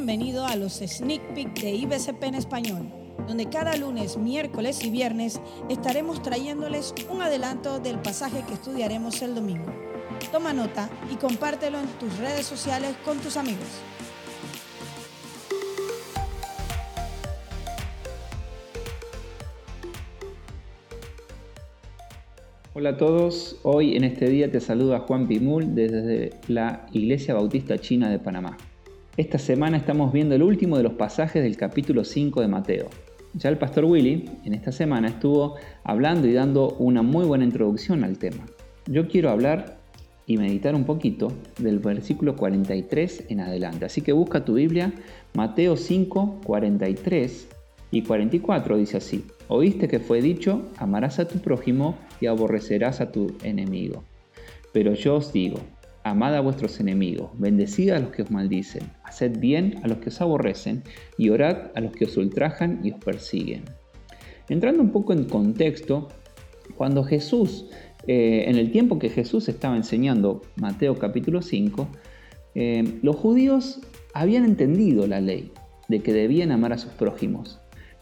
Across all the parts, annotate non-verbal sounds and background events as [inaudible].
bienvenido a los Sneak Peek de IBCP en español, donde cada lunes, miércoles y viernes estaremos trayéndoles un adelanto del pasaje que estudiaremos el domingo. Toma nota y compártelo en tus redes sociales con tus amigos. Hola a todos, hoy en este día te saluda Juan Pimul desde la Iglesia Bautista China de Panamá. Esta semana estamos viendo el último de los pasajes del capítulo 5 de Mateo. Ya el pastor Willy en esta semana estuvo hablando y dando una muy buena introducción al tema. Yo quiero hablar y meditar un poquito del versículo 43 en adelante. Así que busca tu Biblia, Mateo 5, 43 y 44 dice así. Oíste que fue dicho, amarás a tu prójimo y aborrecerás a tu enemigo. Pero yo os digo, amad a vuestros enemigos, bendecid a los que os maldicen, haced bien a los que os aborrecen y orad a los que os ultrajan y os persiguen. Entrando un poco en contexto, cuando Jesús, eh, en el tiempo que Jesús estaba enseñando Mateo capítulo 5, eh, los judíos habían entendido la ley de que debían amar a sus prójimos,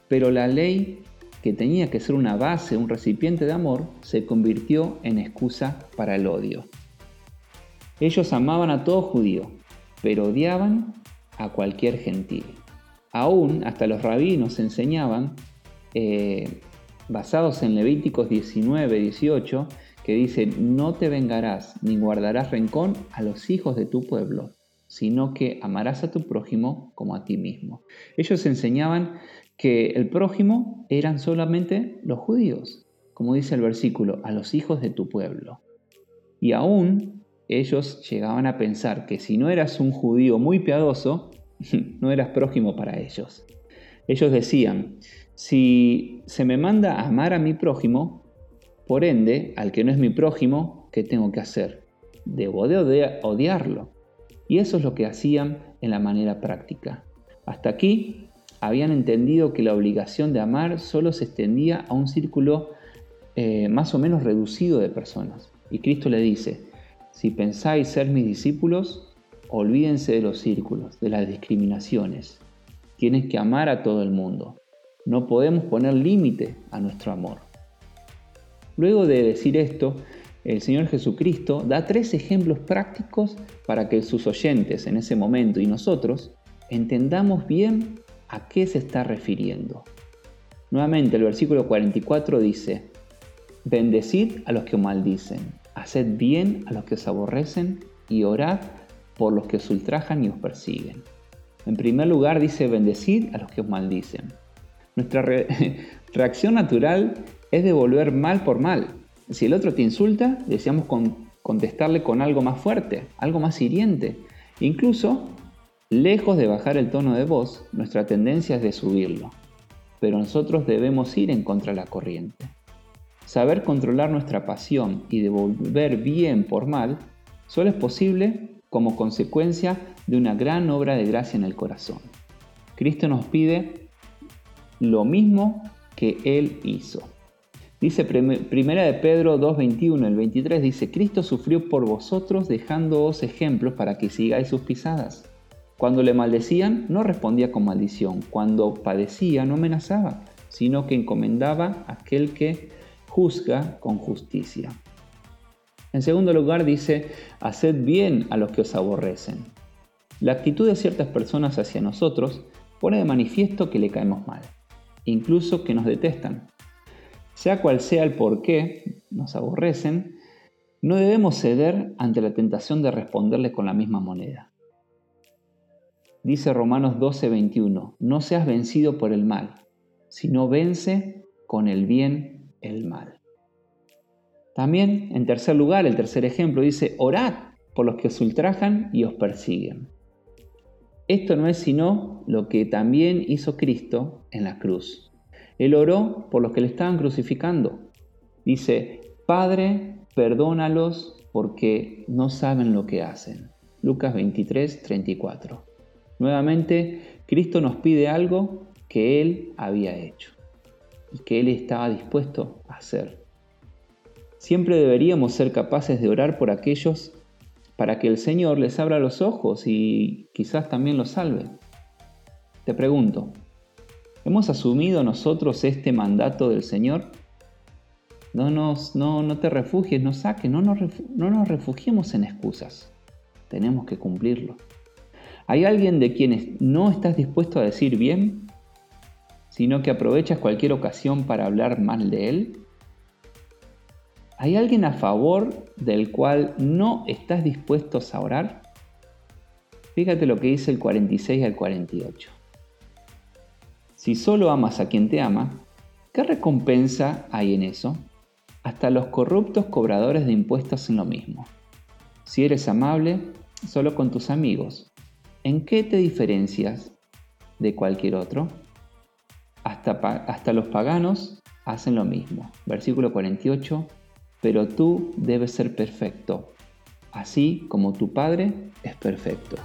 pero la ley que tenía que ser una base, un recipiente de amor, se convirtió en excusa para el odio. Ellos amaban a todo judío, pero odiaban a cualquier gentil. Aún hasta los rabinos enseñaban, eh, basados en Levíticos 19, 18, que dice, no te vengarás ni guardarás rencón a los hijos de tu pueblo, sino que amarás a tu prójimo como a ti mismo. Ellos enseñaban que el prójimo eran solamente los judíos, como dice el versículo, a los hijos de tu pueblo. Y aún ellos llegaban a pensar que si no eras un judío muy piadoso, [laughs] no eras prójimo para ellos. Ellos decían, si se me manda a amar a mi prójimo, por ende, al que no es mi prójimo, ¿qué tengo que hacer? Debo de odiarlo. Y eso es lo que hacían en la manera práctica. Hasta aquí habían entendido que la obligación de amar solo se extendía a un círculo eh, más o menos reducido de personas. Y Cristo le dice, si pensáis ser mis discípulos, olvídense de los círculos, de las discriminaciones. Tienes que amar a todo el mundo. No podemos poner límite a nuestro amor. Luego de decir esto, el Señor Jesucristo da tres ejemplos prácticos para que sus oyentes en ese momento y nosotros entendamos bien ¿A qué se está refiriendo? Nuevamente el versículo 44 dice, Bendecid a los que maldicen, haced bien a los que os aborrecen y orad por los que os ultrajan y os persiguen. En primer lugar dice, bendecid a los que os maldicen. Nuestra [laughs] reacción natural es devolver mal por mal. Si el otro te insulta, deseamos contestarle con algo más fuerte, algo más hiriente. Incluso Lejos de bajar el tono de voz, nuestra tendencia es de subirlo, pero nosotros debemos ir en contra de la corriente. Saber controlar nuestra pasión y devolver bien por mal solo es posible como consecuencia de una gran obra de gracia en el corazón. Cristo nos pide lo mismo que Él hizo. Dice Primera de Pedro 2.21, el 23 dice, Cristo sufrió por vosotros dejándoos ejemplos para que sigáis sus pisadas. Cuando le maldecían, no respondía con maldición. Cuando padecía, no amenazaba, sino que encomendaba a aquel que juzga con justicia. En segundo lugar, dice, haced bien a los que os aborrecen. La actitud de ciertas personas hacia nosotros pone de manifiesto que le caemos mal, incluso que nos detestan. Sea cual sea el por qué nos aborrecen, no debemos ceder ante la tentación de responderle con la misma moneda. Dice Romanos 12:21, no seas vencido por el mal, sino vence con el bien mal. También, en tercer lugar, el tercer ejemplo dice, orad por los que os ultrajan y os persiguen. Esto no es sino lo que también hizo Cristo en la cruz. Él oró por los que le estaban crucificando. Dice, Padre, perdónalos porque no saben lo que hacen. Lucas 23, 34. Nuevamente, Cristo nos pide algo que Él había hecho y que Él estaba dispuesto hacer. Siempre deberíamos ser capaces de orar por aquellos para que el Señor les abra los ojos y quizás también los salve. Te pregunto, ¿hemos asumido nosotros este mandato del Señor? No, nos, no, no te refugies, no saques, no nos, no nos refugiemos en excusas. Tenemos que cumplirlo. ¿Hay alguien de quienes no estás dispuesto a decir bien, sino que aprovechas cualquier ocasión para hablar mal de él? ¿Hay alguien a favor del cual no estás dispuesto a orar? Fíjate lo que dice el 46 al 48. Si solo amas a quien te ama, ¿qué recompensa hay en eso? Hasta los corruptos cobradores de impuestos en lo mismo. Si eres amable, solo con tus amigos, ¿en qué te diferencias de cualquier otro? Hasta, hasta los paganos hacen lo mismo. Versículo 48, pero tú debes ser perfecto, así como tu Padre es perfecto.